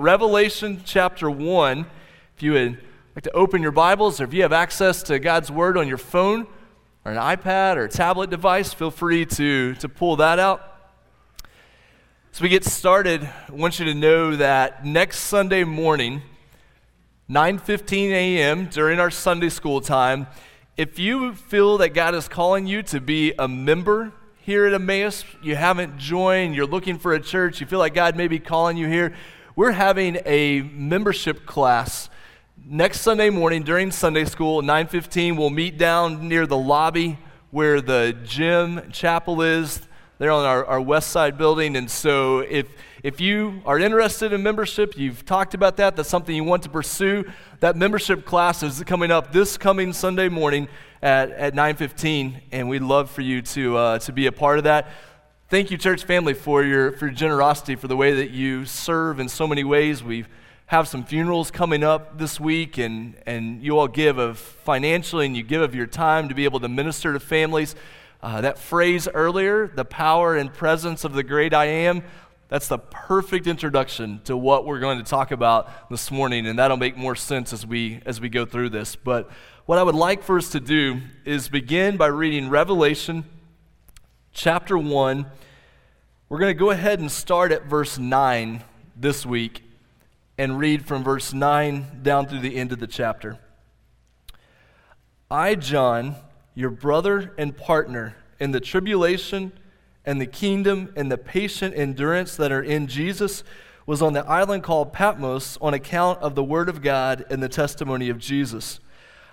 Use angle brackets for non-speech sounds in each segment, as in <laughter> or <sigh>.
Revelation chapter 1. If you would like to open your Bibles or if you have access to God's Word on your phone or an iPad or tablet device, feel free to, to pull that out. As we get started, I want you to know that next Sunday morning, 9:15 a.m. during our Sunday school time, if you feel that God is calling you to be a member here at Emmaus, you haven't joined, you're looking for a church, you feel like God may be calling you here, we're having a membership class next Sunday morning during Sunday school, 9:15. We'll meet down near the lobby where the gym chapel is. There on our, our west side building. And so if if you are interested in membership, you've talked about that, that's something you want to pursue, that membership class is coming up this coming Sunday morning at, at 9.15, and we'd love for you to, uh, to be a part of that. Thank you, church family, for your, for your generosity, for the way that you serve in so many ways. We have some funerals coming up this week, and, and you all give of financially and you give of your time to be able to minister to families. Uh, that phrase earlier, the power and presence of the great I am, that's the perfect introduction to what we're going to talk about this morning, and that'll make more sense as we, as we go through this. But what I would like for us to do is begin by reading Revelation chapter 1 we're going to go ahead and start at verse 9 this week and read from verse 9 down through the end of the chapter. I, John, your brother and partner in the tribulation and the kingdom and the patient endurance that are in Jesus, was on the island called Patmos on account of the word of God and the testimony of Jesus.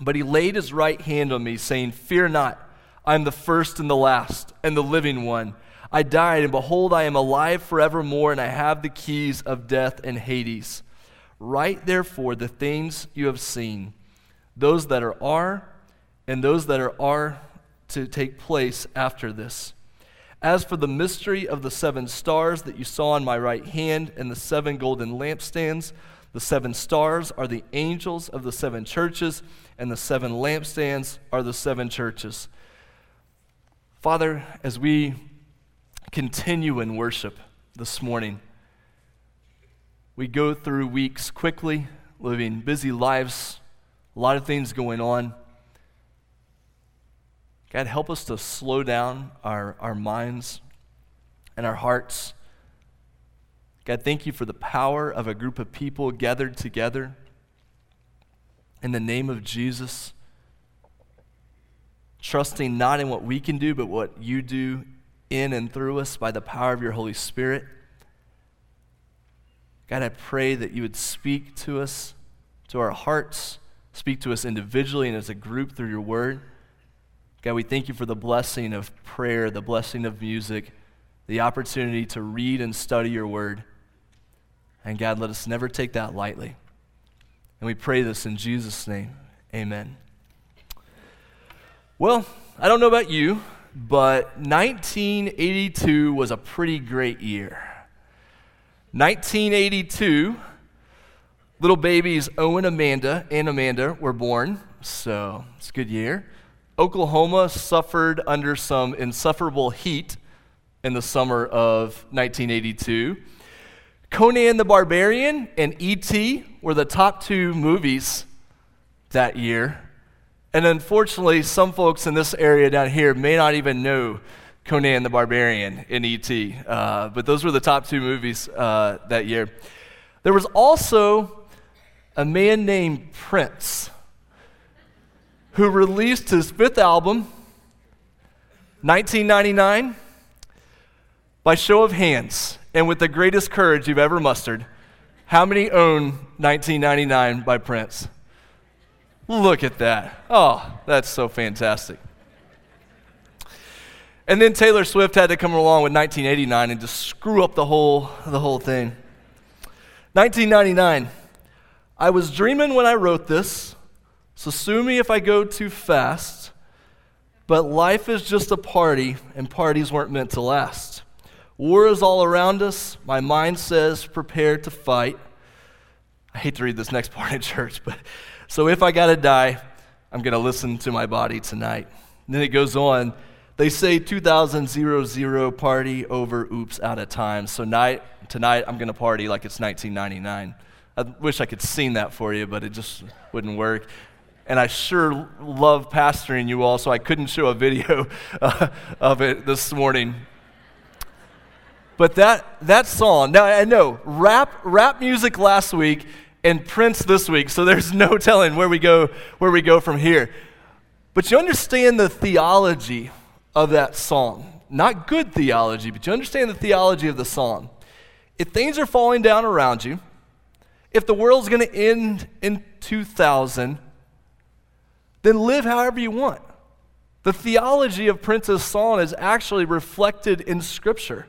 But he laid his right hand on me, saying, Fear not, I am the first and the last, and the living one. I died, and behold, I am alive forevermore, and I have the keys of death and Hades. Write therefore the things you have seen, those that are, are, and those that are, are to take place after this. As for the mystery of the seven stars that you saw in my right hand and the seven golden lampstands, the seven stars are the angels of the seven churches, and the seven lampstands are the seven churches. Father, as we continue in worship this morning. We go through weeks quickly, living busy lives, a lot of things going on. God, help us to slow down our, our minds and our hearts. God, thank you for the power of a group of people gathered together in the name of Jesus, trusting not in what we can do, but what you do in and through us by the power of your Holy Spirit. God, I pray that you would speak to us, to our hearts, speak to us individually and as a group through your word. God, we thank you for the blessing of prayer, the blessing of music, the opportunity to read and study your word. And God, let us never take that lightly. And we pray this in Jesus' name. Amen. Well, I don't know about you, but 1982 was a pretty great year. 1982, little babies Owen Amanda and Amanda were born, so it's a good year. Oklahoma suffered under some insufferable heat in the summer of 1982. Conan the Barbarian and E.T. were the top two movies that year. And unfortunately, some folks in this area down here may not even know Conan the Barbarian and E.T., uh, but those were the top two movies uh, that year. There was also a man named Prince who released his fifth album, 1999, by show of hands and with the greatest courage you've ever mustered. How many own 1999 by Prince? Look at that. Oh, that's so fantastic. And then Taylor Swift had to come along with 1989 and just screw up the whole, the whole thing. 1999. I was dreaming when I wrote this, so sue me if I go too fast, but life is just a party, and parties weren't meant to last. War is all around us. My mind says, prepare to fight. I hate to read this next <laughs> part in church, but so if I gotta die, I'm gonna listen to my body tonight. And then it goes on. They say 2000 party over oops out of time. So night, tonight I'm gonna party like it's 1999. I wish I could sing that for you, but it just wouldn't work. And I sure love pastoring you all, so I couldn't show a <laughs> video uh, of it this morning. But that, that song, now I know rap, rap music last week and Prince this week, so there's no <laughs> telling where we go, where we go from here. But you understand the theology of that song. Not good theology, but you understand the theology of the song. If things are falling down around you, if the world's going to end in 2000, then live however you want. The theology of Prince's song is actually reflected in Scripture.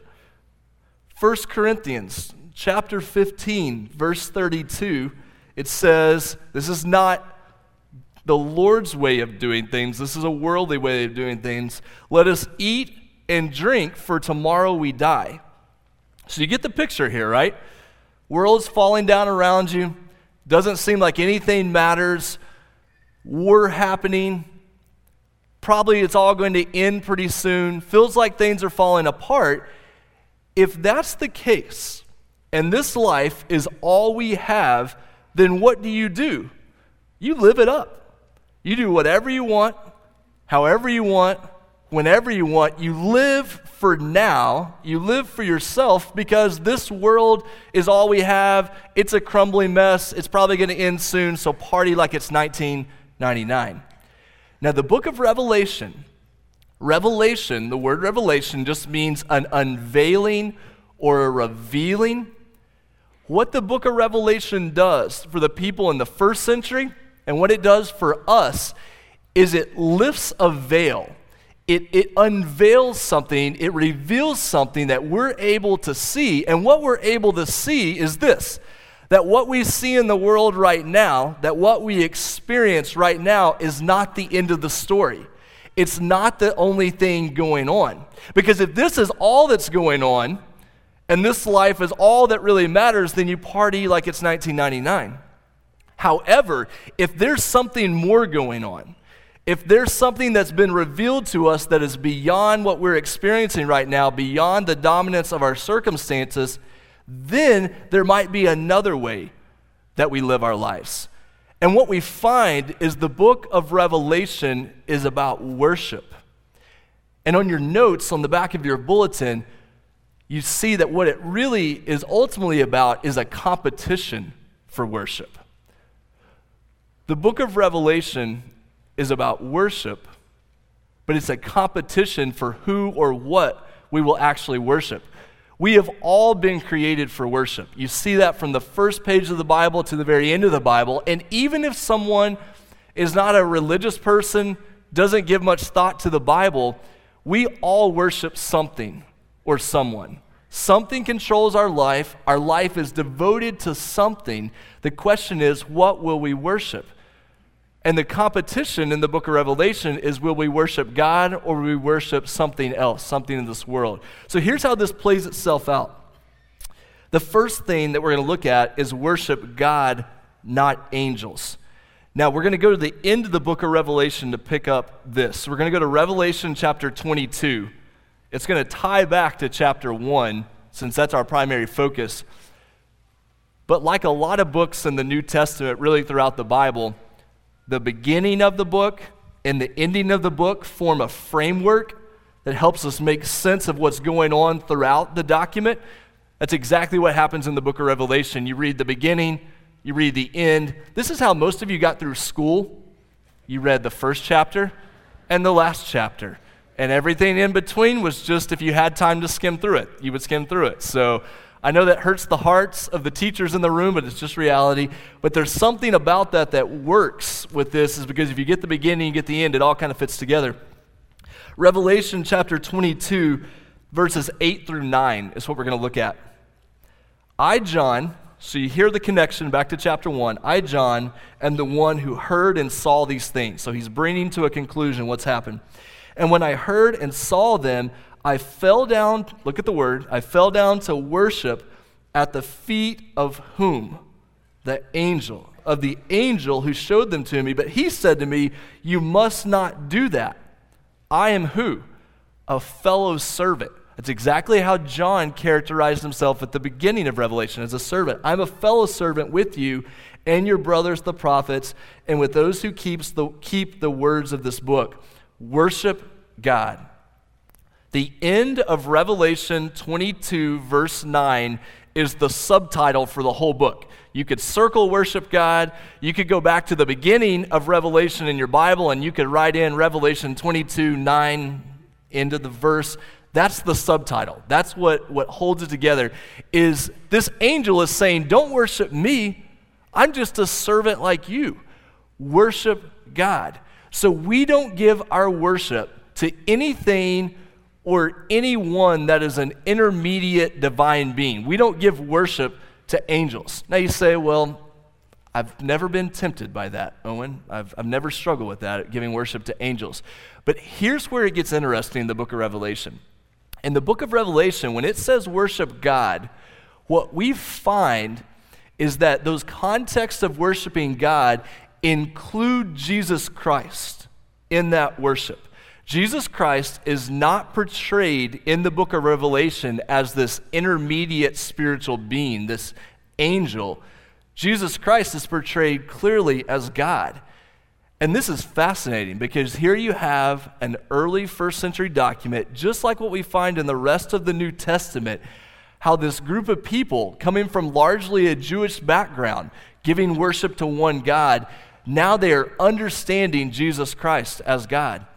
1 Corinthians chapter 15, verse 32, it says, This is not the Lord's way of doing things, this is a worldly way of doing things. Let us eat and drink, for tomorrow we die. So you get the picture here, right? World's falling down around you. Doesn't seem like anything matters. War happening. Probably it's all going to end pretty soon. Feels like things are falling apart. If that's the case, and this life is all we have, then what do you do? You live it up. You do whatever you want, however you want, whenever you want. You live for now. You live for yourself because this world is all we have. It's a crumbling mess. It's probably going to end soon, so party like it's 1999. Now, the book of Revelation, revelation, the word revelation just means an unveiling or a revealing. What the book of Revelation does for the people in the first century and what it does for us is it lifts a veil it, it unveils something, it reveals something that we're able to see. And what we're able to see is this that what we see in the world right now, that what we experience right now, is not the end of the story. It's not the only thing going on. Because if this is all that's going on, and this life is all that really matters, then you party like it's 1999. However, if there's something more going on, if there's something that's been revealed to us that is beyond what we're experiencing right now, beyond the dominance of our circumstances, then there might be another way that we live our lives. And what we find is the book of Revelation is about worship. And on your notes on the back of your bulletin, you see that what it really is ultimately about is a competition for worship. The book of Revelation is about worship, but it's a competition for who or what we will actually worship. We have all been created for worship. You see that from the first page of the Bible to the very end of the Bible. And even if someone is not a religious person, doesn't give much thought to the Bible, we all worship something or someone. Something controls our life. Our life is devoted to something. The question is, what will we worship? And the competition in the book of Revelation is will we worship God or will we worship something else, something in this world? So here's how this plays itself out. The first thing that we're going to look at is worship God, not angels. Now, we're going to go to the end of the book of Revelation to pick up this. We're going to go to Revelation chapter 22. It's going to tie back to chapter 1, since that's our primary focus. But like a lot of books in the New Testament, really throughout the Bible, the beginning of the book and the ending of the book form a framework that helps us make sense of what's going on throughout the document. That's exactly what happens in the book of Revelation. You read the beginning, you read the end. This is how most of you got through school. You read the first chapter and the last chapter. And everything in between was just if you had time to skim through it, you would skim through it. So I know that hurts the hearts of the teachers in the room, but it's just reality. But there's something about that that works with this, is because if you get the beginning, you get the end, it all kind of fits together. Revelation chapter 22, verses 8 through 9 is what we're going to look at. I, John, so you hear the connection back to chapter 1. I, John, am the one who heard and saw these things. So he's bringing to a conclusion what's happened. And when I heard and saw them, I fell down, look at the word, I fell down to worship at the feet of whom? The angel, of the angel who showed them to me. But he said to me, You must not do that. I am who? A fellow servant. That's exactly how John characterized himself at the beginning of Revelation as a servant. I'm a fellow servant with you and your brothers, the prophets, and with those who keeps the, keep the words of this book. Worship God. The end of Revelation 22, verse 9, is the subtitle for the whole book. You could circle worship God. You could go back to the beginning of Revelation in your Bible and you could write in Revelation 22, 9 into the verse. That's the subtitle. That's what, what holds it together. Is this angel is saying, Don't worship me. I'm just a servant like you. Worship God. So we don't give our worship to anything or anyone that is an intermediate divine being. We don't give worship to angels. Now you say, well, I've never been tempted by that, Owen. I've, I've never struggled with that, giving worship to angels. But here's where it gets interesting in the book of Revelation. In the book of Revelation, when it says worship God, what we find is that those contexts of worshiping God include Jesus Christ in that worship. Jesus Christ is not portrayed in the book of Revelation as this intermediate spiritual being, this angel. Jesus Christ is portrayed clearly as God. And this is fascinating because here you have an early first century document, just like what we find in the rest of the New Testament, how this group of people, coming from largely a Jewish background, giving worship to one God, now they are understanding Jesus Christ as God.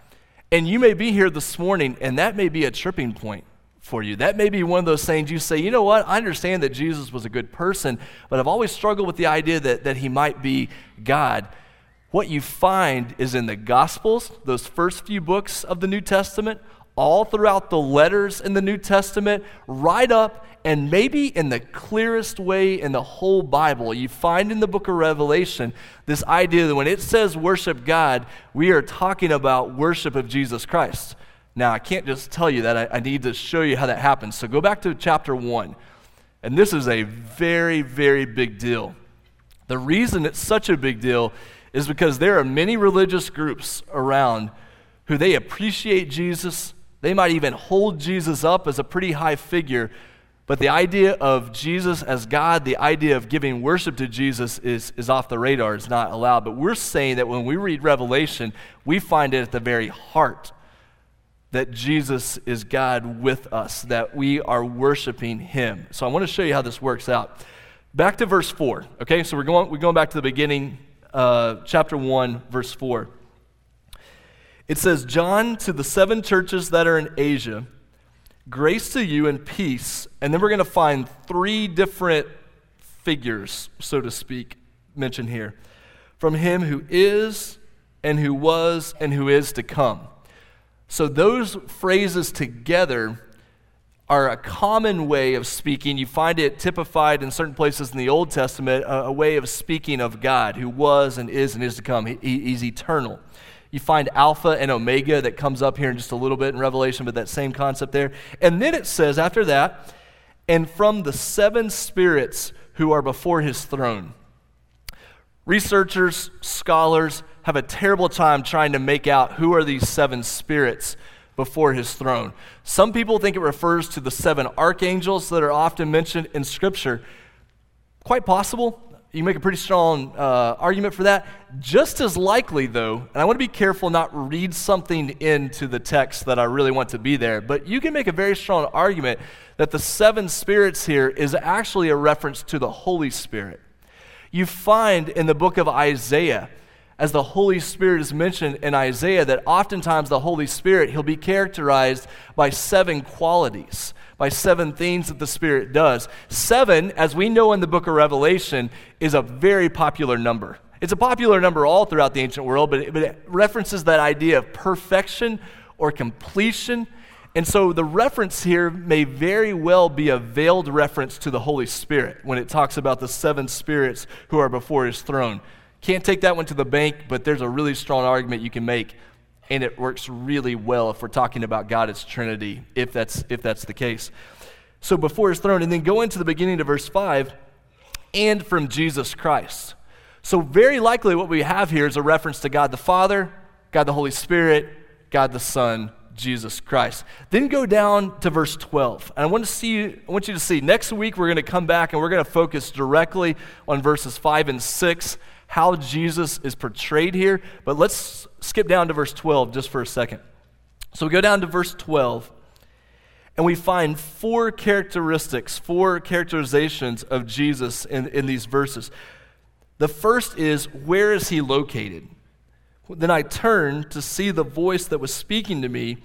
And you may be here this morning, and that may be a tripping point for you. That may be one of those things you say, you know what, I understand that Jesus was a good person, but I've always struggled with the idea that, that he might be God. What you find is in the Gospels, those first few books of the New Testament, all throughout the letters in the New Testament, right up and maybe in the clearest way in the whole Bible, you find in the book of Revelation this idea that when it says worship God, we are talking about worship of Jesus Christ. Now, I can't just tell you that, I, I need to show you how that happens. So go back to chapter 1. And this is a very, very big deal. The reason it's such a big deal is because there are many religious groups around who they appreciate Jesus. They might even hold Jesus up as a pretty high figure, but the idea of Jesus as God, the idea of giving worship to Jesus is, is off the radar, it's not allowed. But we're saying that when we read Revelation, we find it at the very heart that Jesus is God with us, that we are worshiping Him. So I want to show you how this works out. Back to verse 4, okay? So we're going, we're going back to the beginning, uh, chapter 1, verse 4. It says, John to the seven churches that are in Asia grace to you and peace. And then we're going to find three different figures, so to speak, mentioned here from him who is, and who was, and who is to come. So those phrases together are a common way of speaking. You find it typified in certain places in the Old Testament, a, a way of speaking of God who was and is and is to come. He, he's eternal. You find Alpha and Omega that comes up here in just a little bit in Revelation, but that same concept there. And then it says after that, and from the seven spirits who are before his throne. Researchers, scholars have a terrible time trying to make out who are these seven spirits before his throne. Some people think it refers to the seven archangels that are often mentioned in Scripture. Quite possible you make a pretty strong uh, argument for that. Just as likely, though, and I want to be careful not read something into the text that I really want to be there, but you can make a very strong argument that the seven spirits here is actually a reference to the Holy Spirit. You find in the book of Isaiah, as the Holy Spirit is mentioned in Isaiah, that oftentimes the Holy Spirit, he'll be characterized by seven qualities, by seven things that the Spirit does. Seven, as we know in the book of Revelation, is a very popular number. It's a popular number all throughout the ancient world, but it, but it references that idea of perfection or completion. And so the reference here may very well be a veiled reference to the Holy Spirit when it talks about the seven spirits who are before his throne. Can't take that one to the bank, but there's a really strong argument you can make, and it works really well if we're talking about God as Trinity, if that's, if that's the case. So before his throne, and then go into the beginning of verse 5, and from Jesus Christ. So, very likely, what we have here is a reference to God the Father, God the Holy Spirit, God the Son, Jesus Christ. Then go down to verse 12. And I want to see I want you to see next week we're going to come back and we're going to focus directly on verses 5 and 6, how Jesus is portrayed here. But let's skip down to verse 12 just for a second. So we go down to verse 12 and we find four characteristics, four characterizations of Jesus in, in these verses. The first is where is he located? Then I turned to see the voice that was speaking to me,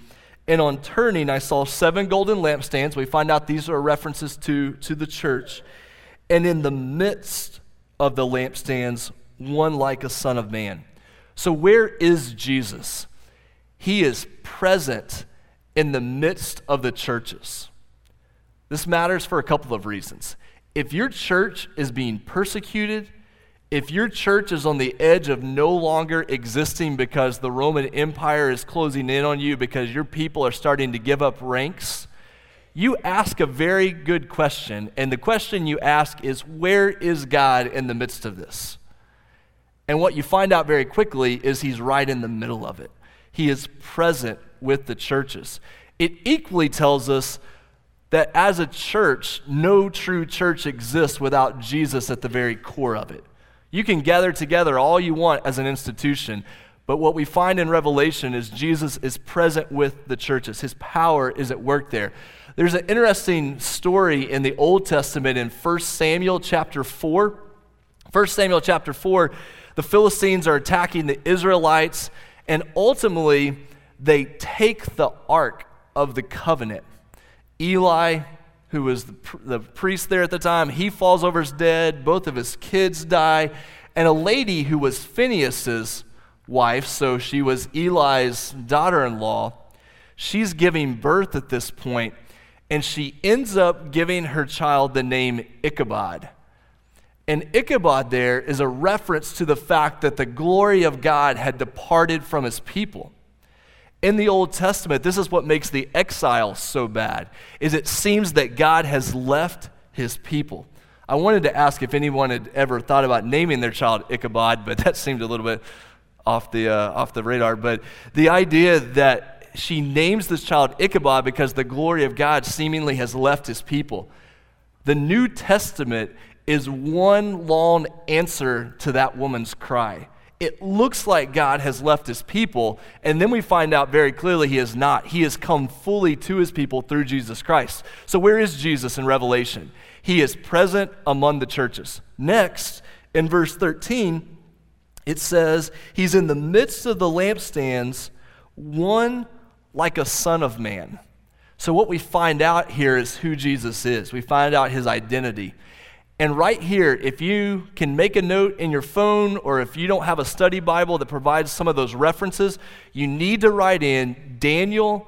and on turning, I saw seven golden lampstands. We find out these are references to, to the church. And in the midst of the lampstands, one like a son of man. So, where is Jesus? He is present in the midst of the churches. This matters for a couple of reasons. If your church is being persecuted, if your church is on the edge of no longer existing because the Roman Empire is closing in on you, because your people are starting to give up ranks, you ask a very good question. And the question you ask is, Where is God in the midst of this? And what you find out very quickly is He's right in the middle of it. He is present with the churches. It equally tells us that as a church, no true church exists without Jesus at the very core of it. You can gather together all you want as an institution, but what we find in Revelation is Jesus is present with the churches. His power is at work there. There's an interesting story in the Old Testament in 1 Samuel chapter 4. 1 Samuel chapter 4, the Philistines are attacking the Israelites, and ultimately they take the ark of the covenant. Eli who was the, the priest there at the time, he falls over as dead. Both of his kids die. And a lady who was Phineas's wife, so she was Eli's daughter in law, she's giving birth at this point, and she ends up giving her child the name Ichabod. And Ichabod there is a reference to the fact that the glory of God had departed from his people. In the old testament this is what makes the exile so bad is it seems that god has left his people. I wanted to ask if anyone had ever thought about naming their child ichabod but <laughs> that seemed a little bit off the, uh, off the radar. But the idea that she names this child ichabod because the glory of god seemingly has left his people. The new testament is one long answer to that woman's cry it looks like God has left his people, and then we find out very clearly he has not. He has come fully to his people through Jesus Christ. So, where is Jesus in Revelation? He is present among the churches. Next, in verse 13, it says, He's in the midst of the lampstands, one like a son of man. So, what we find out here is who Jesus is. We find out his identity. And right here, if you can make a note in your phone or if you don't have a study Bible that provides some of those references, you need to write in Daniel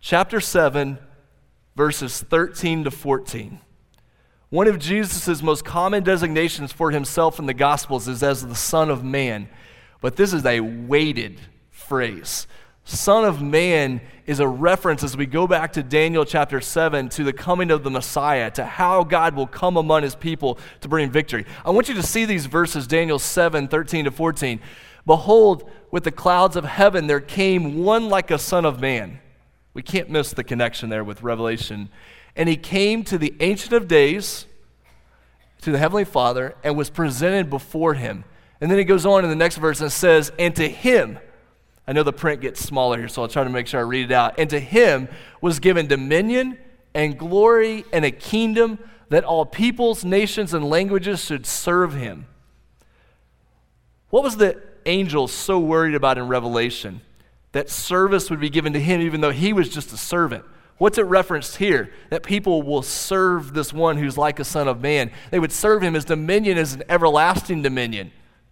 chapter 7, verses 13 to 14. One of Jesus' most common designations for himself in the Gospels is as the Son of Man, but this is a weighted phrase. Son of Man is a reference as we go back to Daniel chapter 7 to the coming of the Messiah, to how God will come among his people to bring victory. I want you to see these verses, Daniel 7 13 to 14. Behold, with the clouds of heaven there came one like a Son of Man. We can't miss the connection there with Revelation. And he came to the Ancient of Days, to the Heavenly Father, and was presented before him. And then he goes on in the next verse and says, And to him, I know the print gets smaller here, so I'll try to make sure I read it out. And to him was given dominion and glory and a kingdom that all peoples, nations, and languages should serve him. What was the angel so worried about in Revelation? That service would be given to him even though he was just a servant. What's it referenced here? That people will serve this one who's like a son of man. They would serve him. His dominion is an everlasting dominion,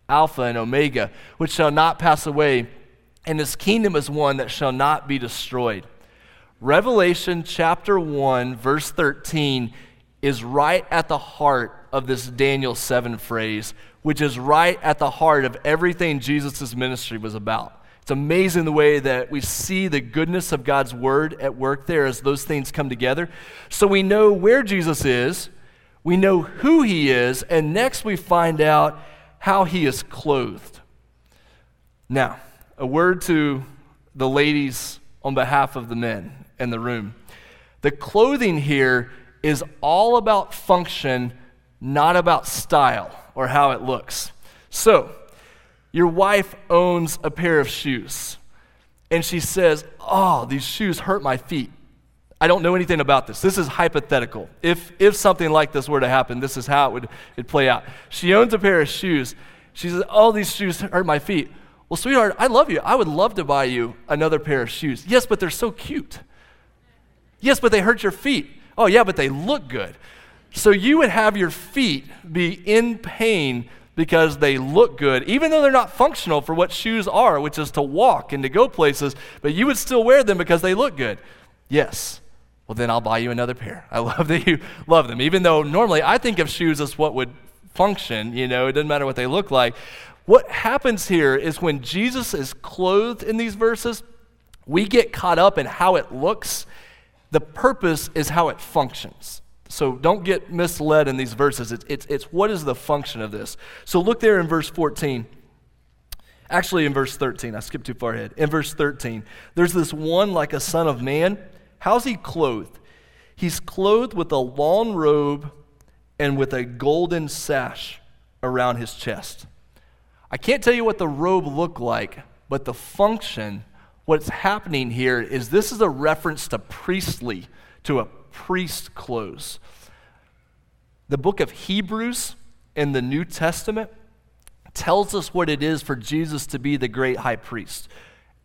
Alpha and Omega, which shall not pass away, and his kingdom is one that shall not be destroyed. Revelation chapter 1, verse 13, is right at the heart of this Daniel 7 phrase, which is right at the heart of everything Jesus' ministry was about. It's amazing the way that we see the goodness of God's word at work there as those things come together. So we know where Jesus is, we know who he is, and next we find out how he is clothed. Now, a word to the ladies on behalf of the men in the room. The clothing here is all about function, not about style or how it looks. So, your wife owns a pair of shoes, and she says, Oh, these shoes hurt my feet. I don't know anything about this. This is hypothetical. If, if something like this were to happen, this is how it would it'd play out. She owns a pair of shoes. She says, Oh, these shoes hurt my feet. Well, sweetheart, I love you. I would love to buy you another pair of shoes. Yes, but they're so cute. Yes, but they hurt your feet. Oh, yeah, but they look good. So you would have your feet be in pain because they look good, even though they're not functional for what shoes are, which is to walk and to go places, but you would still wear them because they look good. Yes. Well, then I'll buy you another pair. I <laughs> love that you love them, even though normally I think of shoes as what would function, you know, it doesn't matter what they look like. What happens here is when Jesus is clothed in these verses, we get caught up in how it looks. The purpose is how it functions. So don't get misled in these verses. It's, it's, it's what is the function of this. So look there in verse 14. Actually, in verse 13, I skipped too far ahead. In verse 13, there's this one like a son of man. How's he clothed? He's clothed with a long robe and with a golden sash around his chest. I can't tell you what the robe looked like, but the function, what's happening here is this is a reference to priestly, to a priest clothes. The book of Hebrews in the New Testament tells us what it is for Jesus to be the great high priest.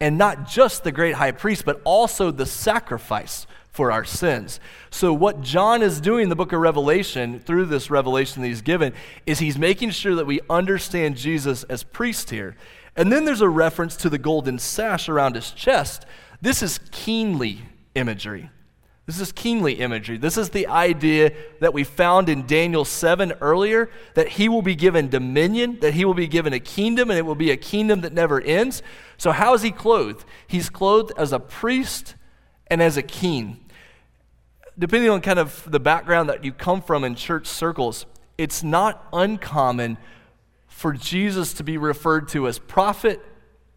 And not just the great high priest, but also the sacrifice for our sins. So, what John is doing in the book of Revelation, through this revelation that he's given, is he's making sure that we understand Jesus as priest here. And then there's a reference to the golden sash around his chest. This is keenly imagery. This is keenly imagery. This is the idea that we found in Daniel 7 earlier that he will be given dominion, that he will be given a kingdom, and it will be a kingdom that never ends. So, how is he clothed? He's clothed as a priest and as a king. Depending on kind of the background that you come from in church circles, it's not uncommon for Jesus to be referred to as prophet,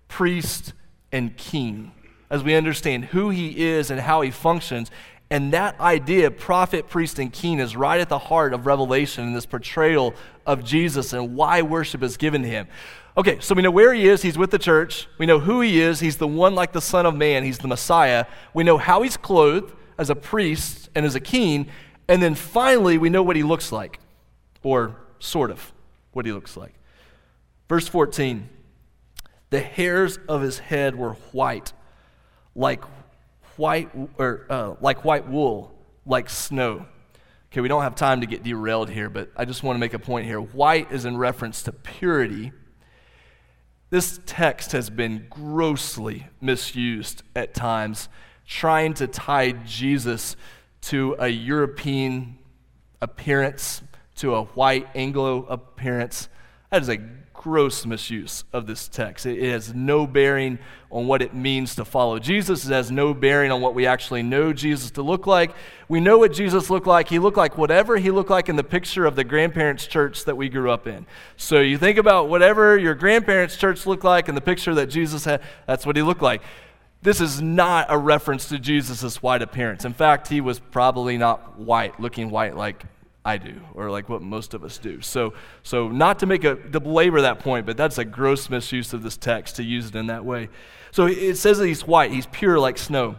priest, and king as we understand who he is and how he functions. And that idea, prophet, priest, and king, is right at the heart of Revelation and this portrayal of Jesus and why worship is given to him. Okay, so we know where he is. He's with the church. We know who he is. He's the one like the Son of Man. He's the Messiah. We know how he's clothed as a priest and as a king. And then finally, we know what he looks like, or sort of what he looks like. Verse 14 The hairs of his head were white, like white or uh, like white wool, like snow. Okay, we don't have time to get derailed here, but I just want to make a point here. White is in reference to purity. This text has been grossly misused at times, trying to tie Jesus to a European appearance, to a white Anglo appearance. That is a gross misuse of this text. It, has no bearing on what it means to follow Jesus. It has no bearing on what we actually know Jesus to look like. We know what Jesus looked like. He looked like whatever he looked like in the picture of the grandparents' church that we grew up in. So you think about whatever your grandparents' church looked like in the picture that Jesus had, that's what he looked like. This is not a reference to Jesus' white appearance. In fact, he was probably not white, looking white like I do, or like what most of us do. So, so not to make a to belabor that point, but that's a gross misuse of this text to use it in that way. So it says that he's white, he's pure like snow.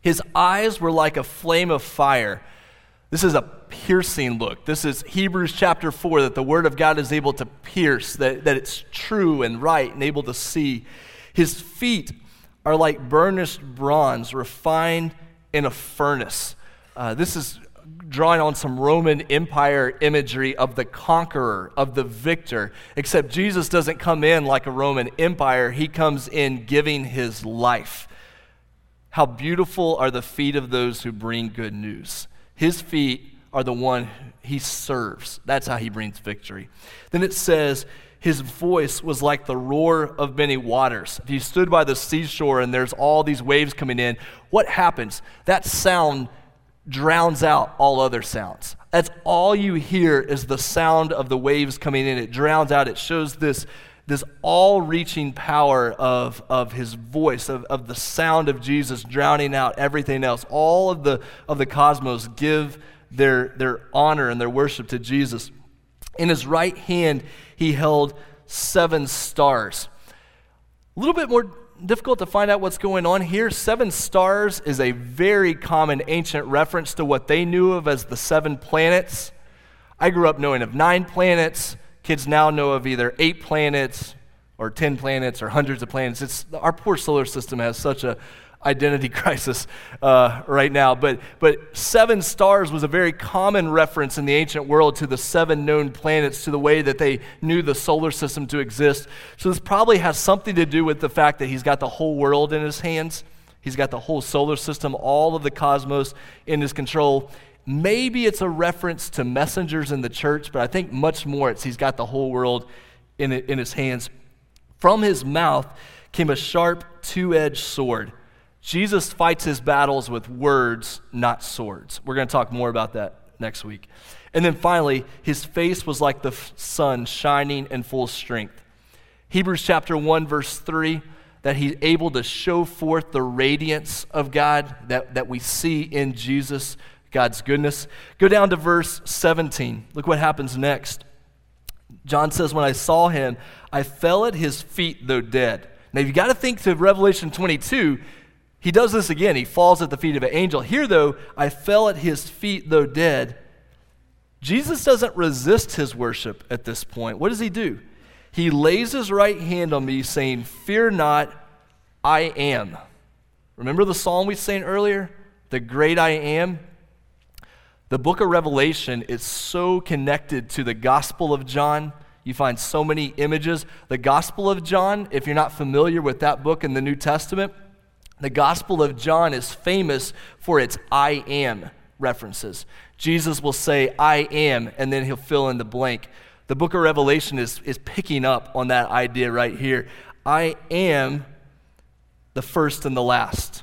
His eyes were like a flame of fire. This is a piercing look. This is Hebrews chapter 4 that the Word of God is able to pierce, that, that it's true and right and able to see. His feet are like burnished bronze refined in a furnace. Uh, this is drawing on some Roman Empire imagery of the conqueror, of the victor, except Jesus doesn't come in like a Roman Empire, he comes in giving his life. How beautiful are the feet of those who bring good news. His feet are the one he serves. That's how he brings victory. Then it says, his voice was like the roar of many waters. If you stood by the seashore and there's all these waves coming in, what happens? That sound drowns out all other sounds. That's all you hear is the sound of the waves coming in. It drowns out, it shows this, this all reaching power of, of his voice, of, of the sound of Jesus drowning out everything else. All of the, of the cosmos give their, their honor and their worship to Jesus. In his right hand, he held seven stars. A little bit more difficult to find out what's going on here. Seven stars is a very common ancient reference to what they knew of as the seven planets. I grew up knowing of nine planets. Kids now know of either eight planets or 10 planets or hundreds of planets. It's, our poor solar system has such a identity <laughs> crisis uh, right now. But, but seven stars was a very common reference in the ancient world to the seven known planets, to the way that they knew the solar system to exist. So this probably has something to do with the fact that he's got the whole world in his hands. He's got the whole solar system, all of the cosmos in his control. Maybe it's a reference to messengers in the church, but I think much more it's he's got the whole world in, in his hands. From his mouth came a sharp two edged sword Jesus fights his battles with words, not swords. We're going to talk more about that next week. And then finally, his face was like the sun shining in full strength. Hebrews chapter 1, verse 3, that he's able to show forth the radiance of God that, that we see in Jesus, God's goodness. Go down to verse 17. Look what happens next. John says, When I saw him, I fell at his feet, though dead. Now, you've got to think to Revelation 22 he does this again. He falls at the feet of an angel. Here, though, I fell at his feet, though dead. Jesus doesn't resist his worship at this point. What does he do? He lays his right hand on me, saying, Fear not, I am. Remember the psalm we sang earlier? The great I am? The book of Revelation is so connected to the Gospel of John. You find so many images. The Gospel of John, if you're not familiar with that book in the New Testament, the Gospel of John is famous for its I am references. Jesus will say, I am, and then he'll fill in the blank. The book of Revelation is, is picking up on that idea right here. I am the first and the last.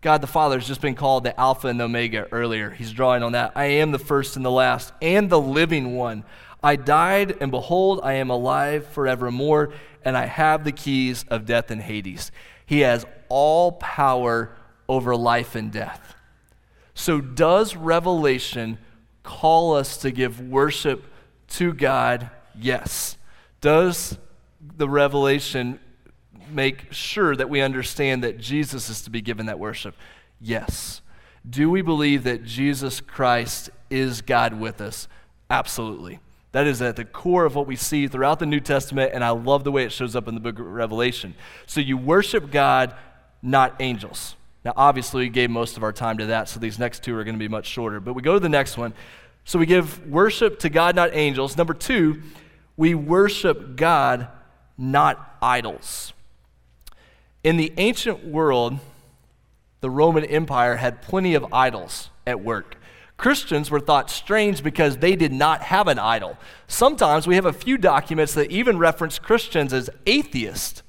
God the Father has just been called the Alpha and the Omega earlier. He's drawing on that. I am the first and the last, and the living one. I died, and behold, I am alive forevermore, and I have the keys of death and Hades. He has all power over life and death. So, does Revelation call us to give worship to God? Yes. Does the Revelation make sure that we understand that Jesus is to be given that worship? Yes. Do we believe that Jesus Christ is God with us? Absolutely. That is at the core of what we see throughout the New Testament, and I love the way it shows up in the book of Revelation. So you worship God not angels. Now, obviously, we gave most of our time to that, so these next two are going to be much shorter. But we go to the next one. So we give worship to God, not angels. Number two, we worship God, not idols. In the ancient world, the Roman Empire had plenty of idols at work. Christians were thought strange because they did not have an idol. Sometimes we have a few documents that even reference Christians as atheists,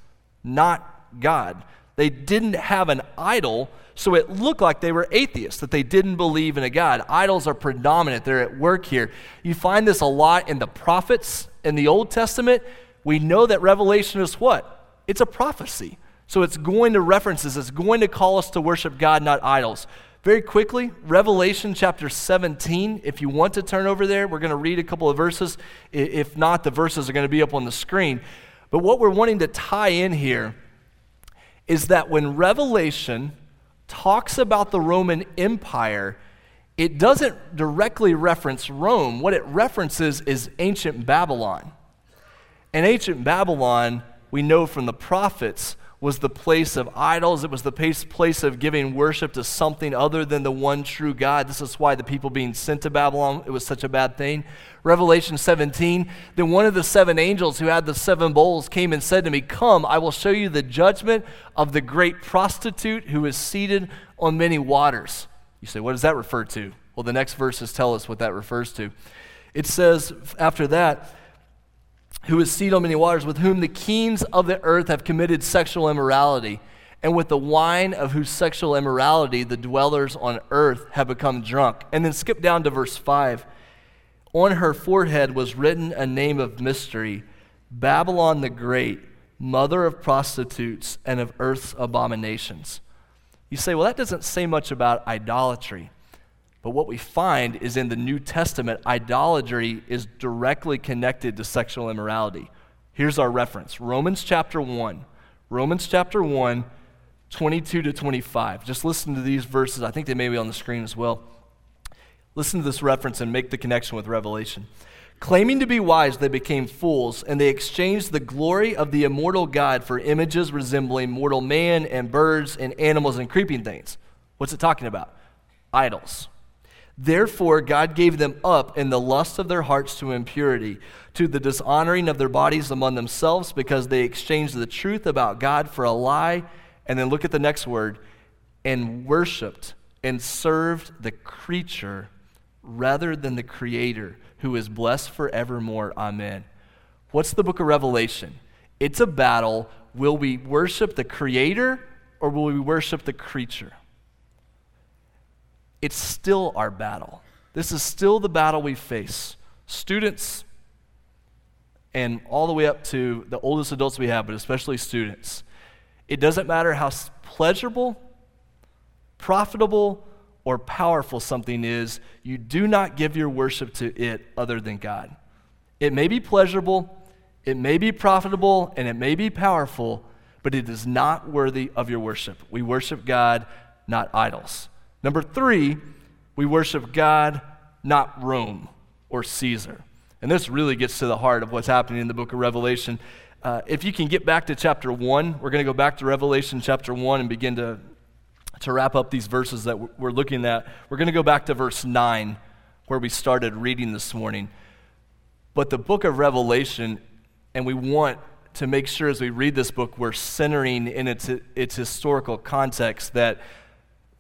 not God. They didn't have an idol, so it looked like they were atheists, that they didn't believe in a God. Idols are predominant, they're at work here. You find this a lot in the prophets in the Old Testament. We know that Revelation is what? It's a prophecy. So it's going to references, it's going to call us to worship God, not idols. Very quickly, Revelation chapter 17. If you want to turn over there, we're going to read a couple of verses. If not, the verses are going to be up on the screen. But what we're wanting to tie in here is that when Revelation talks about the Roman Empire, it doesn't directly reference Rome. What it references is ancient Babylon. And ancient Babylon, we know from the prophets, was the place of idols. It was the place of giving worship to something other than the one true God. This is why the people being sent to Babylon, it was such a bad thing. Revelation 17, then one of the seven angels who had the seven bowls came and said to me, Come, I will show you the judgment of the great prostitute who is seated on many waters. You say, what does that refer to? Well, the next verses tell us what that refers to. It says after that, who is seated on many waters, with whom the kings of the earth have committed sexual immorality, and with the wine of whose sexual immorality the dwellers on earth have become drunk. And then skip down to verse 5. On her forehead was written a name of mystery Babylon the Great, mother of prostitutes and of earth's abominations. You say, well, that doesn't say much about idolatry. But what we find is in the New Testament, idolatry is directly connected to sexual immorality. Here's our reference Romans chapter 1. Romans chapter 1, 22 to 25. Just listen to these verses. I think they may be on the screen as well. Listen to this reference and make the connection with Revelation. Claiming to be wise, they became fools, and they exchanged the glory of the immortal God for images resembling mortal man and birds and animals and creeping things. What's it talking about? Idols. Therefore, God gave them up in the lust of their hearts to impurity, to the dishonoring of their bodies among themselves, because they exchanged the truth about God for a lie. And then look at the next word and worshiped and served the creature rather than the Creator, who is blessed forevermore. Amen. What's the book of Revelation? It's a battle. Will we worship the Creator or will we worship the creature? It's still our battle. This is still the battle we face. Students, and all the way up to the oldest adults we have, but especially students. It doesn't matter how pleasurable, profitable, or powerful something is, you do not give your worship to it other than God. It may be pleasurable, it may be profitable, and it may be powerful, but it is not worthy of your worship. We worship God, not idols. Number three, we worship God, not Rome or Caesar. And this really gets to the heart of what's happening in the book of Revelation. Uh, if you can get back to chapter 1, we're going to go back to Revelation chapter 1 and begin to, to wrap up these verses that we're looking at. We're going to go back to verse 9, where we started reading this morning. But the book of Revelation, and we want to make sure as we read this book, we're centering in its, its historical context that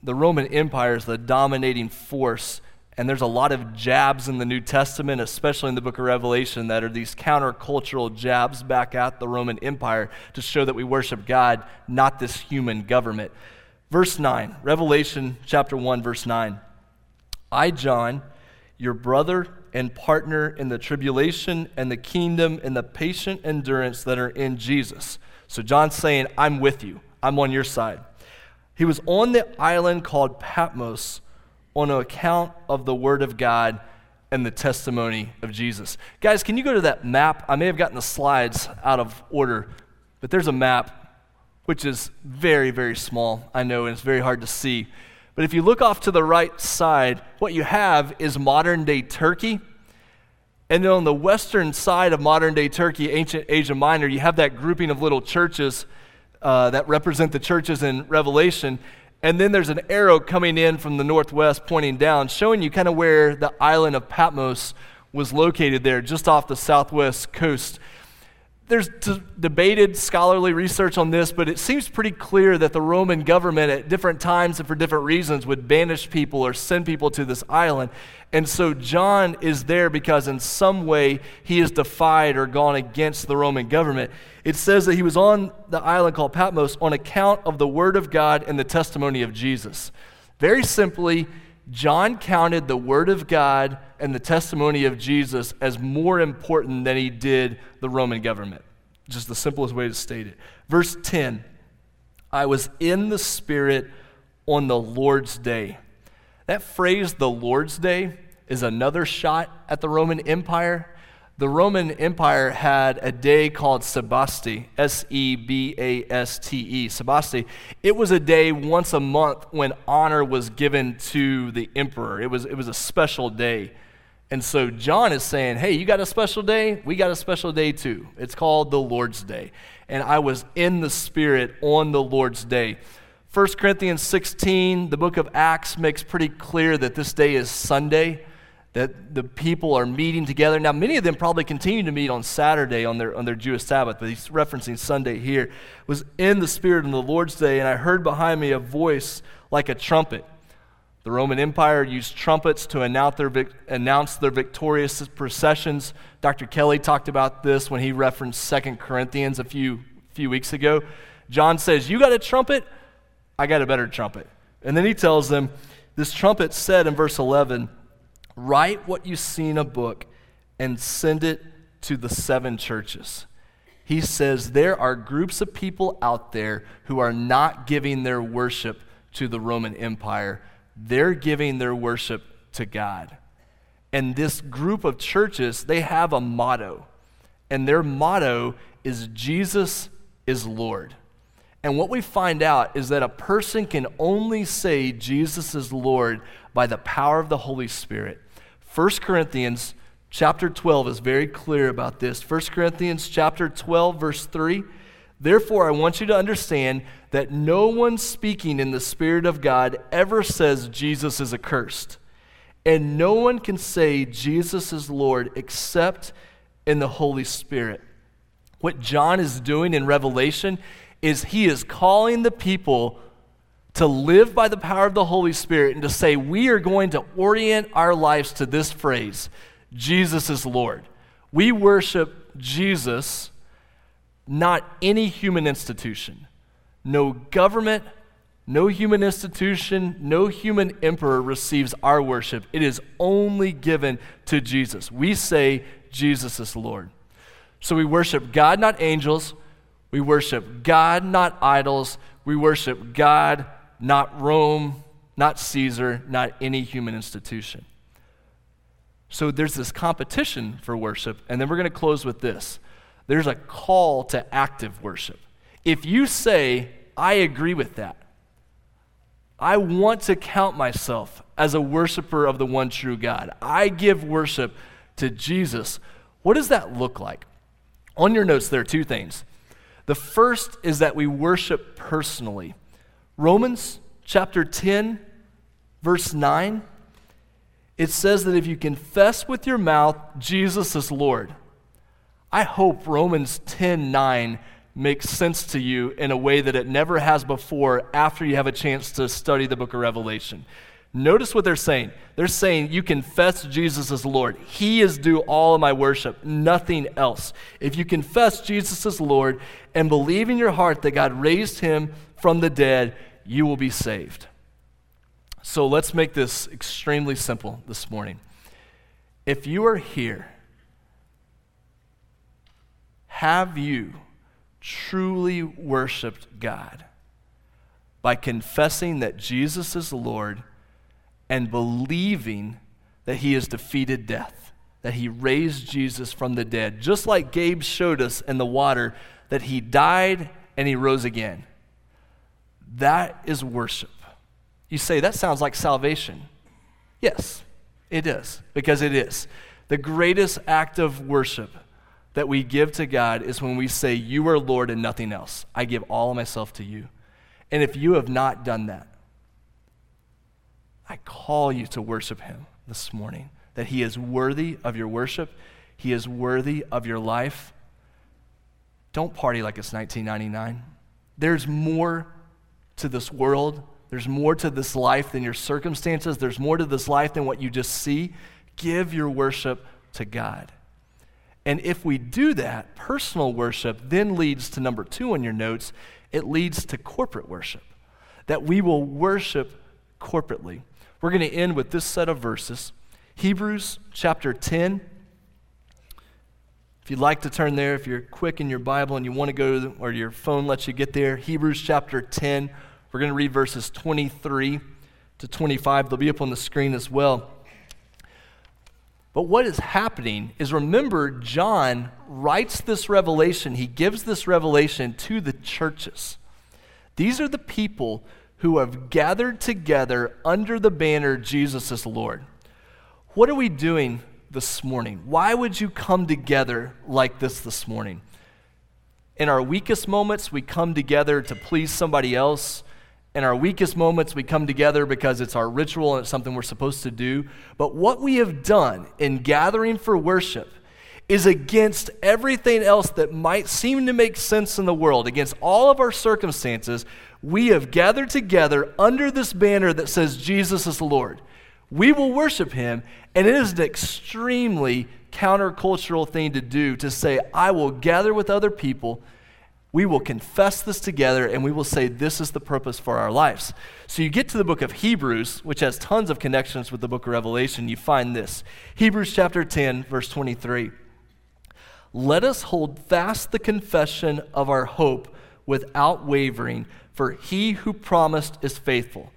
the Roman Empire is the dominating force. And there's a lot of jabs in the New Testament, especially in the book of Revelation, that are these countercultural jabs back at the Roman Empire to show that we worship God, not this human government. Verse 9, Revelation chapter 1, verse 9. I, John, your brother and partner in the tribulation and the kingdom and the patient endurance that are in Jesus. So John's saying, I'm with you, I'm on your side. He was on the island called Patmos on account of the Word of God and the testimony of Jesus. Guys, can you go to that map? I may have gotten the slides out of order, but there's a map which is very, very small. I know, and it's very hard to see. But if you look off to the right side, what you have is modern day Turkey. And then on the western side of modern day Turkey, ancient Asia Minor, you have that grouping of little churches uh, that represent the churches in Revelation. And then there's an arrow coming in from the northwest pointing down, showing you kind of where the island of Patmos was located there, just off the southwest coast. There's d- debated scholarly research on this, but it seems pretty clear that the Roman government at different times and for different reasons would banish people or send people to this island. And so John is there because in some way he has defied or gone against the Roman government. It says that he was on the island called Patmos on account of the word of God and the testimony of Jesus. Very simply, John counted the word of God and the testimony of Jesus as more important than he did the Roman government. Just the simplest way to state it. Verse 10 I was in the Spirit on the Lord's day. That phrase, the Lord's day, is another shot at the Roman Empire. The Roman Empire had a day called Sebaste, S E B A S T E, Sebaste. It was a day once a month when honor was given to the emperor. It was, it was a special day. And so John is saying, hey, you got a special day? We got a special day too. It's called the Lord's Day. And I was in the Spirit on the Lord's Day. 1 Corinthians 16, the book of Acts makes pretty clear that this day is Sunday that the people are meeting together. Now, many of them probably continue to meet on Saturday on their, on their Jewish Sabbath, but he's referencing Sunday here. Was in the Spirit on the Lord's Day, and I heard behind me a voice like a trumpet. The Roman Empire used trumpets to announce their, announce their victorious processions. Dr. Kelly talked about this when he referenced Second Corinthians a few, few weeks ago. John says, You got a trumpet? I got a better trumpet. And then he tells them, This trumpet said in verse 11, Write what you see in a book and send it to the seven churches. He says there are groups of people out there who are not giving their worship to the Roman Empire, they're giving their worship to God. And this group of churches, they have a motto. And their motto is Jesus is Lord. And what we find out is that a person can only say Jesus is Lord by the power of the Holy Spirit. 1 Corinthians chapter 12 is very clear about this. 1 Corinthians chapter 12 verse 3 Therefore, I want you to understand that no one speaking in the Spirit of God ever says Jesus is accursed. And no one can say Jesus is Lord except in the Holy Spirit. What John is doing in Revelation is he is calling the people to live by the power of the Holy Spirit and to say, we are going to orient our lives to this phrase Jesus is Lord. We worship Jesus, not any human institution. No government, no human institution, no human emperor receives our worship. It is only given to Jesus. We say Jesus is Lord. So we worship God, not angels. We worship God, not idols. We worship God, not Rome, not Caesar, not any human institution. So there's this competition for worship, and then we're going to close with this. There's a call to active worship. If you say, I agree with that, I want to count myself as a worshiper of the one true God, I give worship to Jesus, what does that look like? On your notes, there are two things. The first is that we worship personally. Romans chapter 10, verse 9, it says that if you confess with your mouth Jesus is Lord, I hope Romans 10 9 makes sense to you in a way that it never has before after you have a chance to study the book of Revelation. Notice what they're saying. They're saying, You confess Jesus as Lord. He is due all of my worship, nothing else. If you confess Jesus as Lord and believe in your heart that God raised him from the dead, you will be saved. So let's make this extremely simple this morning. If you are here, have you truly worshiped God by confessing that Jesus is Lord and believing that he has defeated death, that he raised Jesus from the dead, just like Gabe showed us in the water that he died and he rose again? That is worship. You say, that sounds like salvation. Yes, it is, because it is. The greatest act of worship that we give to God is when we say, You are Lord and nothing else. I give all of myself to you. And if you have not done that, I call you to worship Him this morning, that He is worthy of your worship, He is worthy of your life. Don't party like it's 1999. There's more to this world. There's more to this life than your circumstances. There's more to this life than what you just see. Give your worship to God. And if we do that, personal worship then leads to number two on your notes it leads to corporate worship. That we will worship corporately. We're going to end with this set of verses Hebrews chapter 10. If you'd like to turn there, if you're quick in your Bible and you want to go, or your phone lets you get there, Hebrews chapter 10. We're going to read verses 23 to 25. They'll be up on the screen as well. But what is happening is remember, John writes this revelation, he gives this revelation to the churches. These are the people who have gathered together under the banner Jesus is Lord. What are we doing this morning? Why would you come together like this this morning? In our weakest moments, we come together to please somebody else. In our weakest moments, we come together because it's our ritual and it's something we're supposed to do. But what we have done in gathering for worship is against everything else that might seem to make sense in the world, against all of our circumstances. We have gathered together under this banner that says Jesus is the Lord. We will worship him, and it is an extremely countercultural thing to do to say, I will gather with other people we will confess this together and we will say this is the purpose for our lives. So you get to the book of Hebrews, which has tons of connections with the book of Revelation. You find this Hebrews chapter 10, verse 23. Let us hold fast the confession of our hope without wavering, for he who promised is faithful.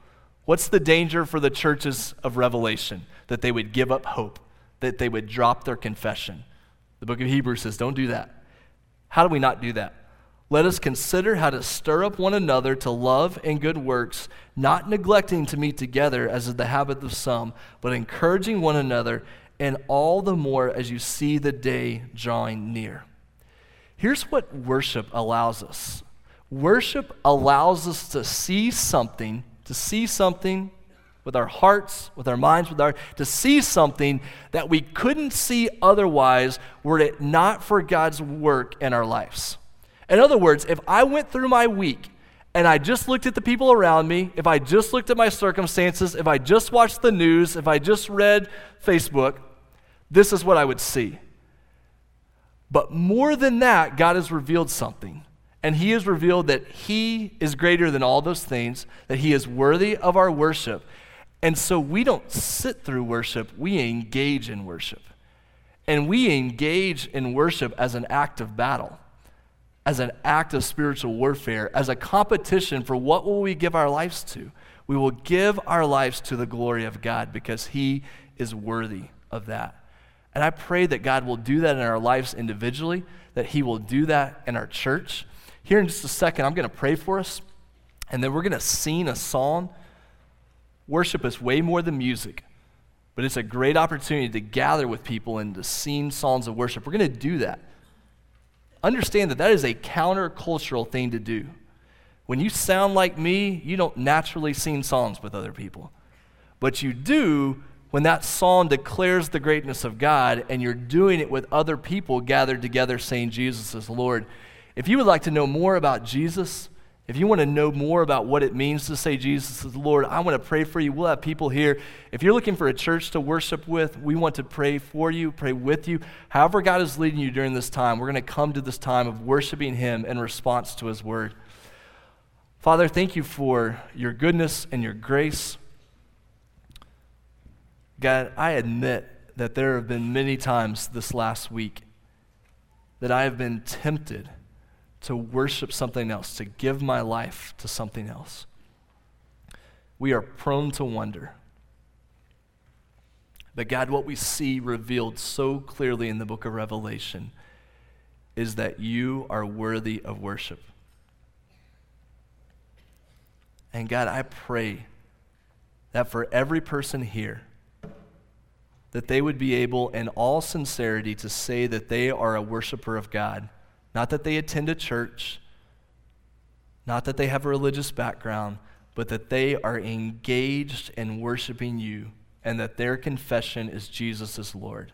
What's the danger for the churches of Revelation? That they would give up hope, that they would drop their confession. The book of Hebrews says, don't do that. How do we not do that? Let us consider how to stir up one another to love and good works, not neglecting to meet together, as is the habit of some, but encouraging one another, and all the more as you see the day drawing near. Here's what worship allows us worship allows us to see something, to see something with our hearts, with our minds, with our to see something that we couldn't see otherwise were it not for God's work in our lives. In other words, if I went through my week and I just looked at the people around me, if I just looked at my circumstances, if I just watched the news, if I just read Facebook, this is what I would see. But more than that, God has revealed something. And He has revealed that He is greater than all those things, that He is worthy of our worship. And so we don't sit through worship, we engage in worship. And we engage in worship as an act of battle as an act of spiritual warfare, as a competition for what will we give our lives to. We will give our lives to the glory of God because He is worthy of that. And I pray that God will do that in our lives individually, that He will do that in our church. Here in just a second, I'm going to pray for us, and then we're going to sing a song. Worship is way more than music, but it's a great opportunity to gather with people and to sing songs of worship. We're going to do that understand that that is a countercultural thing to do. When you sound like me, you don't naturally sing songs with other people. But you do when that song declares the greatness of God and you're doing it with other people gathered together saying Jesus is Lord. If you would like to know more about Jesus, if you want to know more about what it means to say Jesus is Lord, I want to pray for you. We'll have people here. If you're looking for a church to worship with, we want to pray for you, pray with you. However, God is leading you during this time, we're going to come to this time of worshiping Him in response to His word. Father, thank you for your goodness and your grace. God, I admit that there have been many times this last week that I have been tempted to worship something else, to give my life to something else. We are prone to wonder. But God, what we see revealed so clearly in the book of Revelation is that you are worthy of worship. And God, I pray that for every person here, that they would be able, in all sincerity, to say that they are a worshiper of God not that they attend a church, not that they have a religious background, but that they are engaged in worshiping you and that their confession is Jesus is Lord.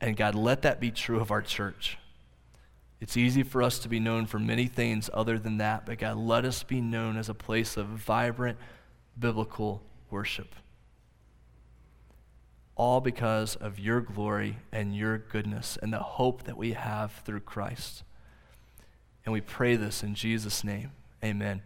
And God, let that be true of our church. It's easy for us to be known for many things other than that, but God, let us be known as a place of vibrant biblical worship all because of your glory and your goodness and the hope that we have through Christ. And we pray this in Jesus' name. Amen.